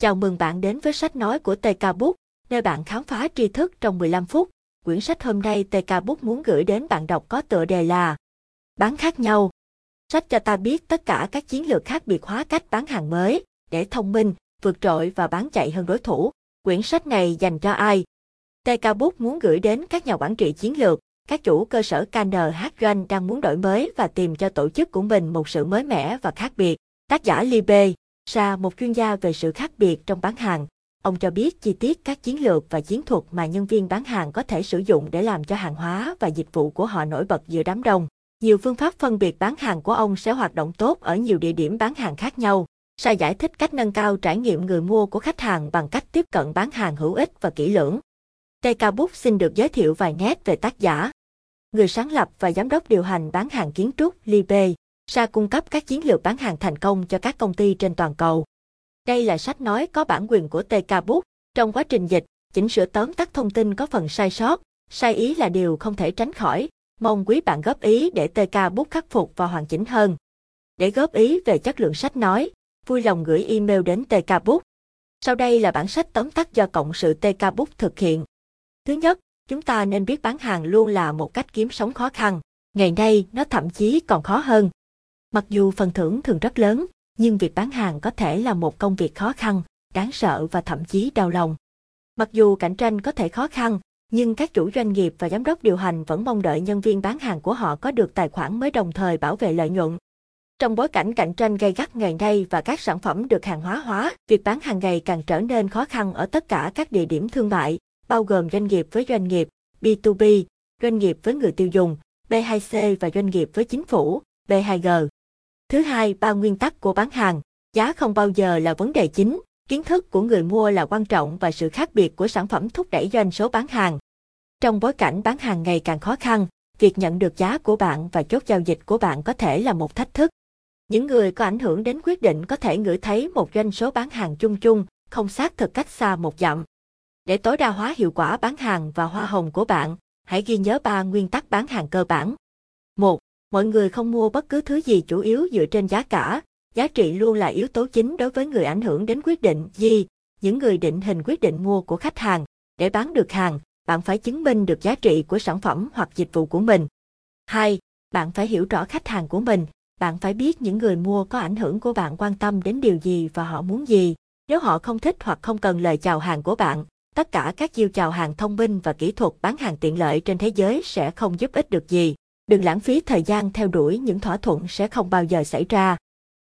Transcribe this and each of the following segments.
Chào mừng bạn đến với sách nói của TK Book, nơi bạn khám phá tri thức trong 15 phút. Quyển sách hôm nay TK Book muốn gửi đến bạn đọc có tựa đề là Bán khác nhau. Sách cho ta biết tất cả các chiến lược khác biệt hóa cách bán hàng mới, để thông minh, vượt trội và bán chạy hơn đối thủ. Quyển sách này dành cho ai? TK Book muốn gửi đến các nhà quản trị chiến lược, các chủ cơ sở KNH doanh đang muốn đổi mới và tìm cho tổ chức của mình một sự mới mẻ và khác biệt. Tác giả Libe Sa, một chuyên gia về sự khác biệt trong bán hàng, ông cho biết chi tiết các chiến lược và chiến thuật mà nhân viên bán hàng có thể sử dụng để làm cho hàng hóa và dịch vụ của họ nổi bật giữa đám đông. Nhiều phương pháp phân biệt bán hàng của ông sẽ hoạt động tốt ở nhiều địa điểm bán hàng khác nhau. Sa giải thích cách nâng cao trải nghiệm người mua của khách hàng bằng cách tiếp cận bán hàng hữu ích và kỹ lưỡng. TK Book xin được giới thiệu vài nét về tác giả. Người sáng lập và giám đốc điều hành bán hàng kiến trúc Libe Sa cung cấp các chiến lược bán hàng thành công cho các công ty trên toàn cầu. Đây là sách nói có bản quyền của TK Book. Trong quá trình dịch, chỉnh sửa tóm tắt thông tin có phần sai sót, sai ý là điều không thể tránh khỏi. Mong quý bạn góp ý để TK Book khắc phục và hoàn chỉnh hơn. Để góp ý về chất lượng sách nói, vui lòng gửi email đến TK Book. Sau đây là bản sách tóm tắt do Cộng sự TK Book thực hiện. Thứ nhất, chúng ta nên biết bán hàng luôn là một cách kiếm sống khó khăn. Ngày nay, nó thậm chí còn khó hơn. Mặc dù phần thưởng thường rất lớn, nhưng việc bán hàng có thể là một công việc khó khăn, đáng sợ và thậm chí đau lòng. Mặc dù cạnh tranh có thể khó khăn, nhưng các chủ doanh nghiệp và giám đốc điều hành vẫn mong đợi nhân viên bán hàng của họ có được tài khoản mới đồng thời bảo vệ lợi nhuận. Trong bối cảnh cạnh tranh gay gắt ngày nay và các sản phẩm được hàng hóa hóa, việc bán hàng ngày càng trở nên khó khăn ở tất cả các địa điểm thương mại, bao gồm doanh nghiệp với doanh nghiệp, B2B, doanh nghiệp với người tiêu dùng, B2C và doanh nghiệp với chính phủ, B2G. Thứ hai, ba nguyên tắc của bán hàng. Giá không bao giờ là vấn đề chính, kiến thức của người mua là quan trọng và sự khác biệt của sản phẩm thúc đẩy doanh số bán hàng. Trong bối cảnh bán hàng ngày càng khó khăn, việc nhận được giá của bạn và chốt giao dịch của bạn có thể là một thách thức. Những người có ảnh hưởng đến quyết định có thể ngửi thấy một doanh số bán hàng chung chung, không xác thực cách xa một dặm. Để tối đa hóa hiệu quả bán hàng và hoa hồng của bạn, hãy ghi nhớ ba nguyên tắc bán hàng cơ bản mọi người không mua bất cứ thứ gì chủ yếu dựa trên giá cả. Giá trị luôn là yếu tố chính đối với người ảnh hưởng đến quyết định gì, những người định hình quyết định mua của khách hàng. Để bán được hàng, bạn phải chứng minh được giá trị của sản phẩm hoặc dịch vụ của mình. 2. Bạn phải hiểu rõ khách hàng của mình. Bạn phải biết những người mua có ảnh hưởng của bạn quan tâm đến điều gì và họ muốn gì. Nếu họ không thích hoặc không cần lời chào hàng của bạn, tất cả các chiêu chào hàng thông minh và kỹ thuật bán hàng tiện lợi trên thế giới sẽ không giúp ích được gì. Đừng lãng phí thời gian theo đuổi những thỏa thuận sẽ không bao giờ xảy ra.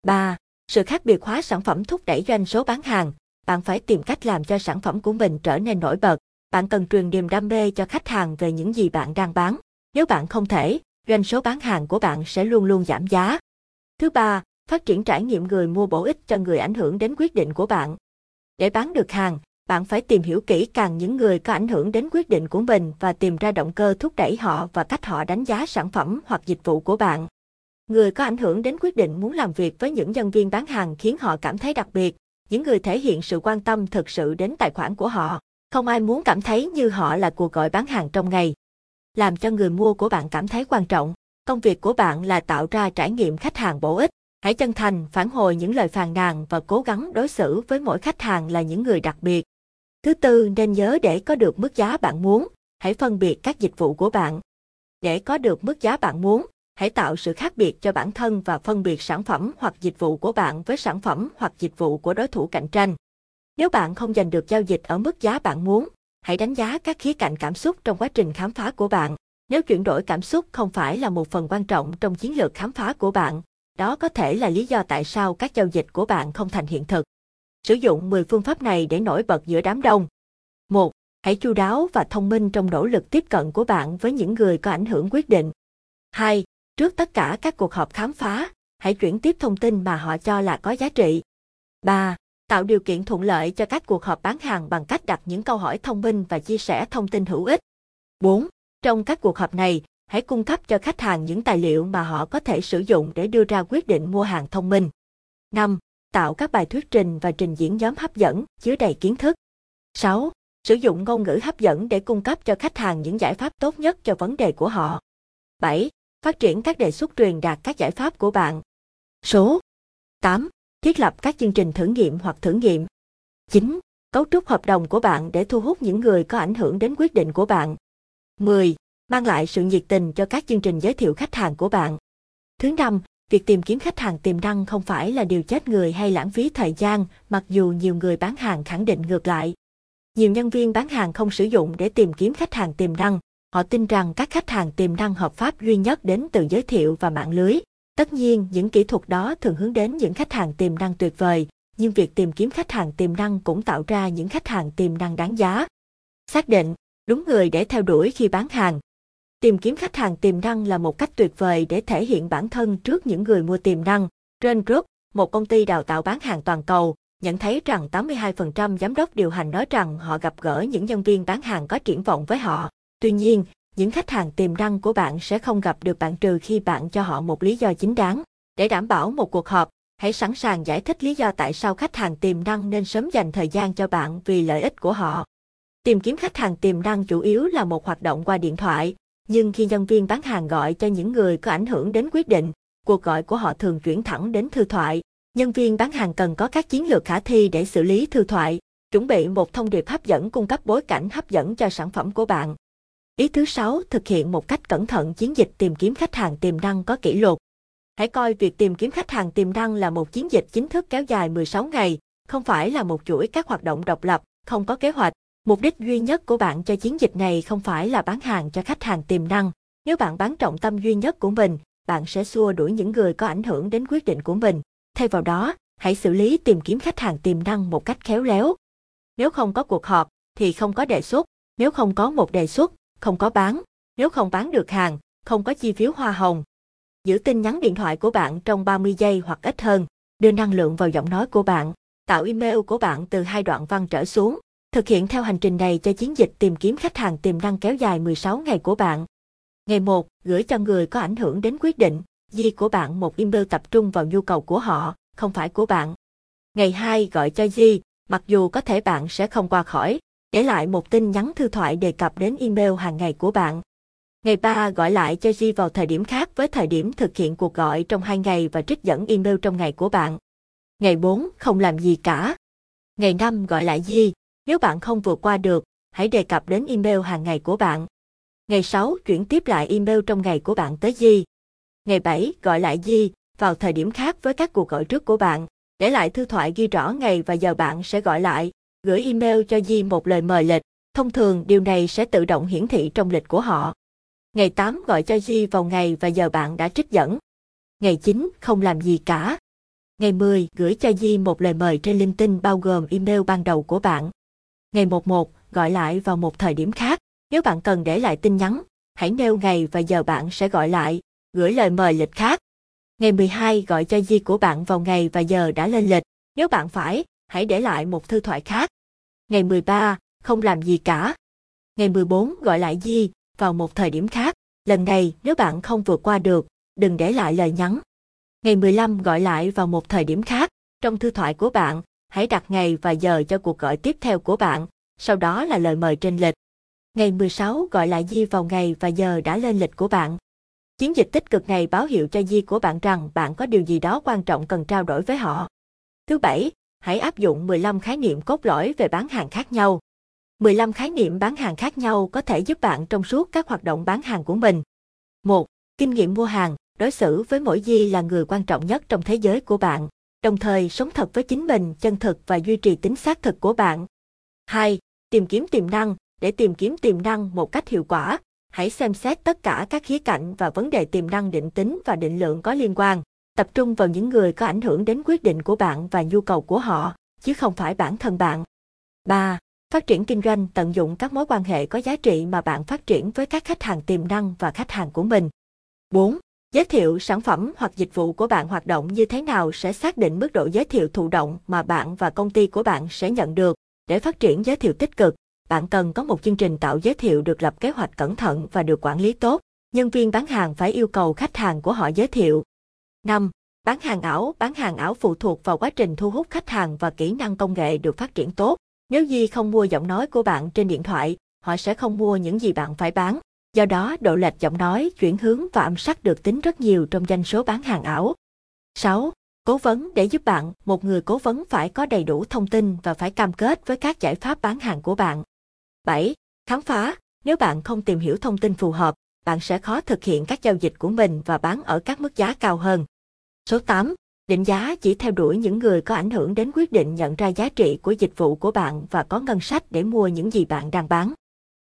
3. Sự khác biệt hóa sản phẩm thúc đẩy doanh số bán hàng. Bạn phải tìm cách làm cho sản phẩm của mình trở nên nổi bật. Bạn cần truyền niềm đam mê cho khách hàng về những gì bạn đang bán. Nếu bạn không thể, doanh số bán hàng của bạn sẽ luôn luôn giảm giá. Thứ ba, phát triển trải nghiệm người mua bổ ích cho người ảnh hưởng đến quyết định của bạn. Để bán được hàng, bạn phải tìm hiểu kỹ càng những người có ảnh hưởng đến quyết định của mình và tìm ra động cơ thúc đẩy họ và cách họ đánh giá sản phẩm hoặc dịch vụ của bạn. Người có ảnh hưởng đến quyết định muốn làm việc với những nhân viên bán hàng khiến họ cảm thấy đặc biệt, những người thể hiện sự quan tâm thực sự đến tài khoản của họ. Không ai muốn cảm thấy như họ là cuộc gọi bán hàng trong ngày. Làm cho người mua của bạn cảm thấy quan trọng. Công việc của bạn là tạo ra trải nghiệm khách hàng bổ ích. Hãy chân thành phản hồi những lời phàn nàn và cố gắng đối xử với mỗi khách hàng là những người đặc biệt. Thứ tư, nên nhớ để có được mức giá bạn muốn, hãy phân biệt các dịch vụ của bạn. Để có được mức giá bạn muốn, hãy tạo sự khác biệt cho bản thân và phân biệt sản phẩm hoặc dịch vụ của bạn với sản phẩm hoặc dịch vụ của đối thủ cạnh tranh. Nếu bạn không giành được giao dịch ở mức giá bạn muốn, hãy đánh giá các khía cạnh cảm xúc trong quá trình khám phá của bạn. Nếu chuyển đổi cảm xúc không phải là một phần quan trọng trong chiến lược khám phá của bạn, đó có thể là lý do tại sao các giao dịch của bạn không thành hiện thực. Sử dụng 10 phương pháp này để nổi bật giữa đám đông. 1. Hãy chu đáo và thông minh trong nỗ lực tiếp cận của bạn với những người có ảnh hưởng quyết định. 2. Trước tất cả các cuộc họp khám phá, hãy chuyển tiếp thông tin mà họ cho là có giá trị. 3. Tạo điều kiện thuận lợi cho các cuộc họp bán hàng bằng cách đặt những câu hỏi thông minh và chia sẻ thông tin hữu ích. 4. Trong các cuộc họp này, hãy cung cấp cho khách hàng những tài liệu mà họ có thể sử dụng để đưa ra quyết định mua hàng thông minh. 5 tạo các bài thuyết trình và trình diễn nhóm hấp dẫn, chứa đầy kiến thức. 6. Sử dụng ngôn ngữ hấp dẫn để cung cấp cho khách hàng những giải pháp tốt nhất cho vấn đề của họ. 7. Phát triển các đề xuất truyền đạt các giải pháp của bạn. Số 8. Thiết lập các chương trình thử nghiệm hoặc thử nghiệm. 9. Cấu trúc hợp đồng của bạn để thu hút những người có ảnh hưởng đến quyết định của bạn. 10. Mang lại sự nhiệt tình cho các chương trình giới thiệu khách hàng của bạn. Thứ năm, việc tìm kiếm khách hàng tiềm năng không phải là điều chết người hay lãng phí thời gian, mặc dù nhiều người bán hàng khẳng định ngược lại. Nhiều nhân viên bán hàng không sử dụng để tìm kiếm khách hàng tiềm năng, họ tin rằng các khách hàng tiềm năng hợp pháp duy nhất đến từ giới thiệu và mạng lưới. Tất nhiên, những kỹ thuật đó thường hướng đến những khách hàng tiềm năng tuyệt vời, nhưng việc tìm kiếm khách hàng tiềm năng cũng tạo ra những khách hàng tiềm năng đáng giá. Xác định đúng người để theo đuổi khi bán hàng. Tìm kiếm khách hàng tiềm năng là một cách tuyệt vời để thể hiện bản thân trước những người mua tiềm năng. Trên Group, một công ty đào tạo bán hàng toàn cầu, nhận thấy rằng 82% giám đốc điều hành nói rằng họ gặp gỡ những nhân viên bán hàng có triển vọng với họ. Tuy nhiên, những khách hàng tiềm năng của bạn sẽ không gặp được bạn trừ khi bạn cho họ một lý do chính đáng. Để đảm bảo một cuộc họp, hãy sẵn sàng giải thích lý do tại sao khách hàng tiềm năng nên sớm dành thời gian cho bạn vì lợi ích của họ. Tìm kiếm khách hàng tiềm năng chủ yếu là một hoạt động qua điện thoại, nhưng khi nhân viên bán hàng gọi cho những người có ảnh hưởng đến quyết định, cuộc gọi của họ thường chuyển thẳng đến thư thoại. Nhân viên bán hàng cần có các chiến lược khả thi để xử lý thư thoại, chuẩn bị một thông điệp hấp dẫn cung cấp bối cảnh hấp dẫn cho sản phẩm của bạn. Ý thứ sáu, thực hiện một cách cẩn thận chiến dịch tìm kiếm khách hàng tiềm năng có kỷ luật. Hãy coi việc tìm kiếm khách hàng tiềm năng là một chiến dịch chính thức kéo dài 16 ngày, không phải là một chuỗi các hoạt động độc lập, không có kế hoạch. Mục đích duy nhất của bạn cho chiến dịch này không phải là bán hàng cho khách hàng tiềm năng. Nếu bạn bán trọng tâm duy nhất của mình, bạn sẽ xua đuổi những người có ảnh hưởng đến quyết định của mình. Thay vào đó, hãy xử lý tìm kiếm khách hàng tiềm năng một cách khéo léo. Nếu không có cuộc họp, thì không có đề xuất. Nếu không có một đề xuất, không có bán. Nếu không bán được hàng, không có chi phiếu hoa hồng. Giữ tin nhắn điện thoại của bạn trong 30 giây hoặc ít hơn. Đưa năng lượng vào giọng nói của bạn. Tạo email của bạn từ hai đoạn văn trở xuống. Thực hiện theo hành trình này cho chiến dịch tìm kiếm khách hàng tiềm năng kéo dài 16 ngày của bạn. Ngày 1, gửi cho người có ảnh hưởng đến quyết định, di của bạn một email tập trung vào nhu cầu của họ, không phải của bạn. Ngày 2, gọi cho di, mặc dù có thể bạn sẽ không qua khỏi, để lại một tin nhắn thư thoại đề cập đến email hàng ngày của bạn. Ngày 3 gọi lại cho di vào thời điểm khác với thời điểm thực hiện cuộc gọi trong 2 ngày và trích dẫn email trong ngày của bạn. Ngày 4 không làm gì cả. Ngày 5 gọi lại di nếu bạn không vượt qua được, hãy đề cập đến email hàng ngày của bạn. Ngày 6 chuyển tiếp lại email trong ngày của bạn tới Di. Ngày 7 gọi lại Di vào thời điểm khác với các cuộc gọi trước của bạn. Để lại thư thoại ghi rõ ngày và giờ bạn sẽ gọi lại, gửi email cho Di một lời mời lịch. Thông thường điều này sẽ tự động hiển thị trong lịch của họ. Ngày 8 gọi cho Di vào ngày và giờ bạn đã trích dẫn. Ngày 9 không làm gì cả. Ngày 10 gửi cho Di một lời mời trên LinkedIn bao gồm email ban đầu của bạn. Ngày 11 gọi lại vào một thời điểm khác. Nếu bạn cần để lại tin nhắn, hãy nêu ngày và giờ bạn sẽ gọi lại, gửi lời mời lịch khác. Ngày 12 gọi cho Di của bạn vào ngày và giờ đã lên lịch. Nếu bạn phải, hãy để lại một thư thoại khác. Ngày 13, không làm gì cả. Ngày 14 gọi lại Di, vào một thời điểm khác. Lần này, nếu bạn không vượt qua được, đừng để lại lời nhắn. Ngày 15 gọi lại vào một thời điểm khác. Trong thư thoại của bạn, hãy đặt ngày và giờ cho cuộc gọi tiếp theo của bạn, sau đó là lời mời trên lịch. Ngày 16 gọi lại Di vào ngày và giờ đã lên lịch của bạn. Chiến dịch tích cực này báo hiệu cho Di của bạn rằng bạn có điều gì đó quan trọng cần trao đổi với họ. Thứ bảy, hãy áp dụng 15 khái niệm cốt lõi về bán hàng khác nhau. 15 khái niệm bán hàng khác nhau có thể giúp bạn trong suốt các hoạt động bán hàng của mình. 1. Kinh nghiệm mua hàng, đối xử với mỗi Di là người quan trọng nhất trong thế giới của bạn, đồng thời sống thật với chính mình, chân thực và duy trì tính xác thực của bạn. 2. Tìm kiếm tiềm năng, để tìm kiếm tiềm năng một cách hiệu quả, hãy xem xét tất cả các khía cạnh và vấn đề tiềm năng định tính và định lượng có liên quan. Tập trung vào những người có ảnh hưởng đến quyết định của bạn và nhu cầu của họ, chứ không phải bản thân bạn. 3. Phát triển kinh doanh tận dụng các mối quan hệ có giá trị mà bạn phát triển với các khách hàng tiềm năng và khách hàng của mình. 4. Giới thiệu sản phẩm hoặc dịch vụ của bạn hoạt động như thế nào sẽ xác định mức độ giới thiệu thụ động mà bạn và công ty của bạn sẽ nhận được. Để phát triển giới thiệu tích cực, bạn cần có một chương trình tạo giới thiệu được lập kế hoạch cẩn thận và được quản lý tốt. Nhân viên bán hàng phải yêu cầu khách hàng của họ giới thiệu. 5. Bán hàng ảo Bán hàng ảo phụ thuộc vào quá trình thu hút khách hàng và kỹ năng công nghệ được phát triển tốt. Nếu gì không mua giọng nói của bạn trên điện thoại, họ sẽ không mua những gì bạn phải bán. Do đó, độ lệch giọng nói, chuyển hướng và âm sắc được tính rất nhiều trong doanh số bán hàng ảo. 6. Cố vấn để giúp bạn, một người cố vấn phải có đầy đủ thông tin và phải cam kết với các giải pháp bán hàng của bạn. 7. Khám phá, nếu bạn không tìm hiểu thông tin phù hợp, bạn sẽ khó thực hiện các giao dịch của mình và bán ở các mức giá cao hơn. Số 8. Định giá chỉ theo đuổi những người có ảnh hưởng đến quyết định nhận ra giá trị của dịch vụ của bạn và có ngân sách để mua những gì bạn đang bán.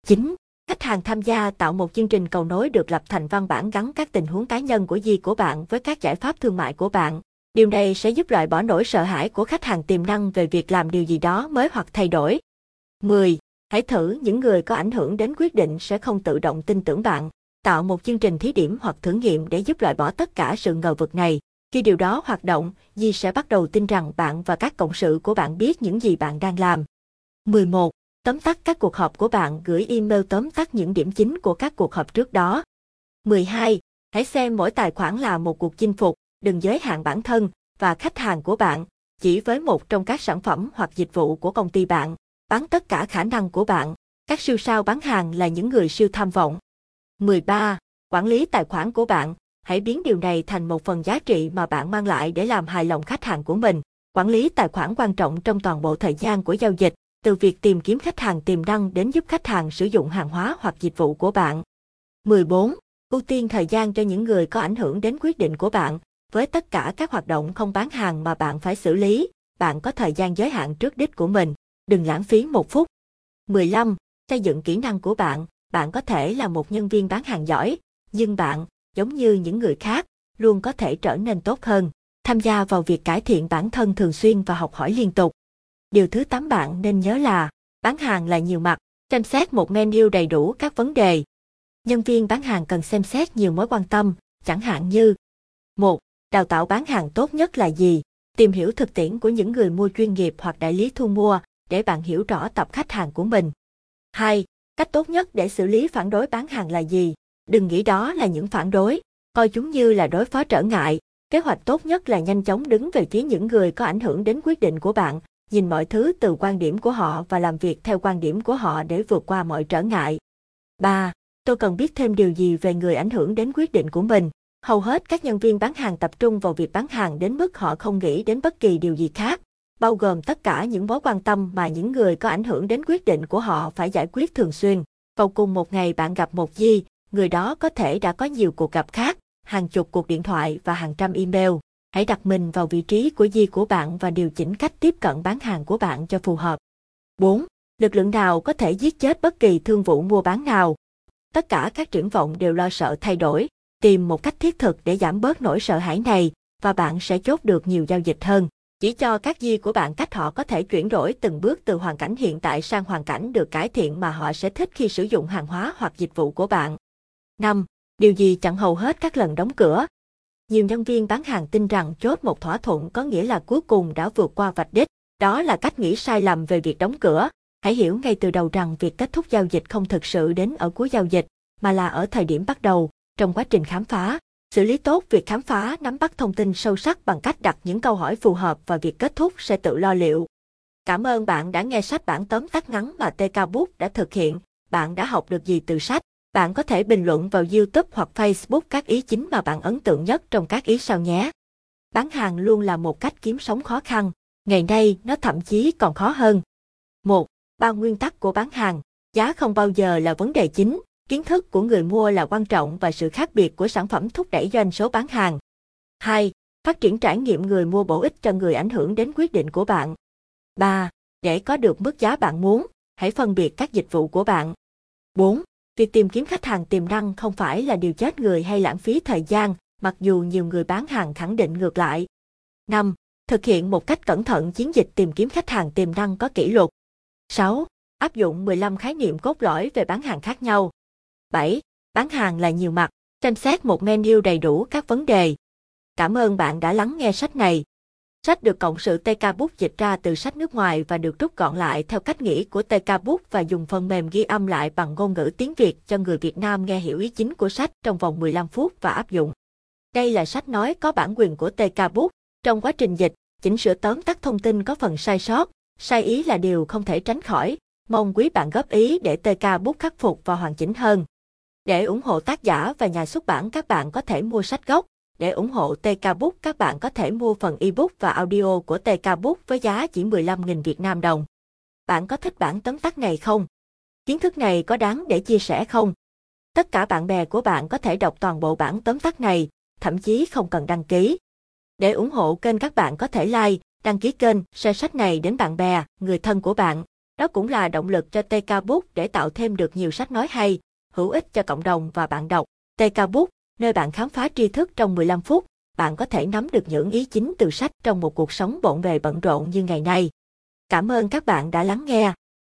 9. Khách hàng tham gia tạo một chương trình cầu nối được lập thành văn bản gắn các tình huống cá nhân của di của bạn với các giải pháp thương mại của bạn. Điều này sẽ giúp loại bỏ nỗi sợ hãi của khách hàng tiềm năng về việc làm điều gì đó mới hoặc thay đổi. 10. Hãy thử những người có ảnh hưởng đến quyết định sẽ không tự động tin tưởng bạn. Tạo một chương trình thí điểm hoặc thử nghiệm để giúp loại bỏ tất cả sự ngờ vực này. Khi điều đó hoạt động, Di sẽ bắt đầu tin rằng bạn và các cộng sự của bạn biết những gì bạn đang làm. 11. Tóm tắt các cuộc họp của bạn gửi email tóm tắt những điểm chính của các cuộc họp trước đó. 12. Hãy xem mỗi tài khoản là một cuộc chinh phục, đừng giới hạn bản thân và khách hàng của bạn chỉ với một trong các sản phẩm hoặc dịch vụ của công ty bạn. Bán tất cả khả năng của bạn. Các siêu sao bán hàng là những người siêu tham vọng. 13. Quản lý tài khoản của bạn. Hãy biến điều này thành một phần giá trị mà bạn mang lại để làm hài lòng khách hàng của mình. Quản lý tài khoản quan trọng trong toàn bộ thời gian của giao dịch, từ việc tìm kiếm khách hàng tiềm năng đến giúp khách hàng sử dụng hàng hóa hoặc dịch vụ của bạn. 14. Ưu tiên thời gian cho những người có ảnh hưởng đến quyết định của bạn. Với tất cả các hoạt động không bán hàng mà bạn phải xử lý, bạn có thời gian giới hạn trước đích của mình. Đừng lãng phí một phút. 15. Xây dựng kỹ năng của bạn. Bạn có thể là một nhân viên bán hàng giỏi, nhưng bạn, giống như những người khác, luôn có thể trở nên tốt hơn. Tham gia vào việc cải thiện bản thân thường xuyên và học hỏi liên tục. Điều thứ 8 bạn nên nhớ là, bán hàng là nhiều mặt, xem xét một menu đầy đủ các vấn đề. Nhân viên bán hàng cần xem xét nhiều mối quan tâm, chẳng hạn như một Đào tạo bán hàng tốt nhất là gì? Tìm hiểu thực tiễn của những người mua chuyên nghiệp hoặc đại lý thu mua để bạn hiểu rõ tập khách hàng của mình. 2. Cách tốt nhất để xử lý phản đối bán hàng là gì? Đừng nghĩ đó là những phản đối, coi chúng như là đối phó trở ngại. Kế hoạch tốt nhất là nhanh chóng đứng về phía những người có ảnh hưởng đến quyết định của bạn, nhìn mọi thứ từ quan điểm của họ và làm việc theo quan điểm của họ để vượt qua mọi trở ngại. 3. Tôi cần biết thêm điều gì về người ảnh hưởng đến quyết định của mình. Hầu hết các nhân viên bán hàng tập trung vào việc bán hàng đến mức họ không nghĩ đến bất kỳ điều gì khác, bao gồm tất cả những mối quan tâm mà những người có ảnh hưởng đến quyết định của họ phải giải quyết thường xuyên. Vào cùng một ngày bạn gặp một Di, người đó có thể đã có nhiều cuộc gặp khác, hàng chục cuộc điện thoại và hàng trăm email. Hãy đặt mình vào vị trí của Di của bạn và điều chỉnh cách tiếp cận bán hàng của bạn cho phù hợp. 4. Lực lượng nào có thể giết chết bất kỳ thương vụ mua bán nào? Tất cả các triển vọng đều lo sợ thay đổi, tìm một cách thiết thực để giảm bớt nỗi sợ hãi này và bạn sẽ chốt được nhiều giao dịch hơn. Chỉ cho các di của bạn cách họ có thể chuyển đổi từng bước từ hoàn cảnh hiện tại sang hoàn cảnh được cải thiện mà họ sẽ thích khi sử dụng hàng hóa hoặc dịch vụ của bạn. 5. Điều gì chặn hầu hết các lần đóng cửa? Nhiều nhân viên bán hàng tin rằng chốt một thỏa thuận có nghĩa là cuối cùng đã vượt qua vạch đích. Đó là cách nghĩ sai lầm về việc đóng cửa. Hãy hiểu ngay từ đầu rằng việc kết thúc giao dịch không thực sự đến ở cuối giao dịch, mà là ở thời điểm bắt đầu, trong quá trình khám phá. Xử lý tốt việc khám phá, nắm bắt thông tin sâu sắc bằng cách đặt những câu hỏi phù hợp và việc kết thúc sẽ tự lo liệu. Cảm ơn bạn đã nghe sách bản tóm tắt ngắn mà TK Book đã thực hiện. Bạn đã học được gì từ sách? Bạn có thể bình luận vào YouTube hoặc Facebook các ý chính mà bạn ấn tượng nhất trong các ý sau nhé. Bán hàng luôn là một cách kiếm sống khó khăn. Ngày nay, nó thậm chí còn khó hơn. 1. Ba nguyên tắc của bán hàng. Giá không bao giờ là vấn đề chính, Kiến thức của người mua là quan trọng và sự khác biệt của sản phẩm thúc đẩy doanh số bán hàng. 2. Phát triển trải nghiệm người mua bổ ích cho người ảnh hưởng đến quyết định của bạn. 3. Để có được mức giá bạn muốn, hãy phân biệt các dịch vụ của bạn. 4. Việc tìm kiếm khách hàng tiềm năng không phải là điều chết người hay lãng phí thời gian, mặc dù nhiều người bán hàng khẳng định ngược lại. 5. Thực hiện một cách cẩn thận chiến dịch tìm kiếm khách hàng tiềm năng có kỷ luật. 6. Áp dụng 15 khái niệm cốt lõi về bán hàng khác nhau. 7. Bán hàng là nhiều mặt, xem xét một menu đầy đủ các vấn đề. Cảm ơn bạn đã lắng nghe sách này. Sách được cộng sự TK Book dịch ra từ sách nước ngoài và được rút gọn lại theo cách nghĩ của TK Book và dùng phần mềm ghi âm lại bằng ngôn ngữ tiếng Việt cho người Việt Nam nghe hiểu ý chính của sách trong vòng 15 phút và áp dụng. Đây là sách nói có bản quyền của TK Book. Trong quá trình dịch, chỉnh sửa tóm tắt thông tin có phần sai sót, sai ý là điều không thể tránh khỏi. Mong quý bạn góp ý để TK Book khắc phục và hoàn chỉnh hơn. Để ủng hộ tác giả và nhà xuất bản các bạn có thể mua sách gốc, để ủng hộ TK Book các bạn có thể mua phần ebook và audio của TK Book với giá chỉ 15.000 Việt Nam đồng. Bạn có thích bản tóm tắt này không? Kiến thức này có đáng để chia sẻ không? Tất cả bạn bè của bạn có thể đọc toàn bộ bản tóm tắt này, thậm chí không cần đăng ký. Để ủng hộ kênh các bạn có thể like, đăng ký kênh, share sách này đến bạn bè, người thân của bạn. Đó cũng là động lực cho TK Book để tạo thêm được nhiều sách nói hay, hữu ích cho cộng đồng và bạn đọc. TK Book, nơi bạn khám phá tri thức trong 15 phút, bạn có thể nắm được những ý chính từ sách trong một cuộc sống bộn bề bận rộn như ngày nay. Cảm ơn các bạn đã lắng nghe.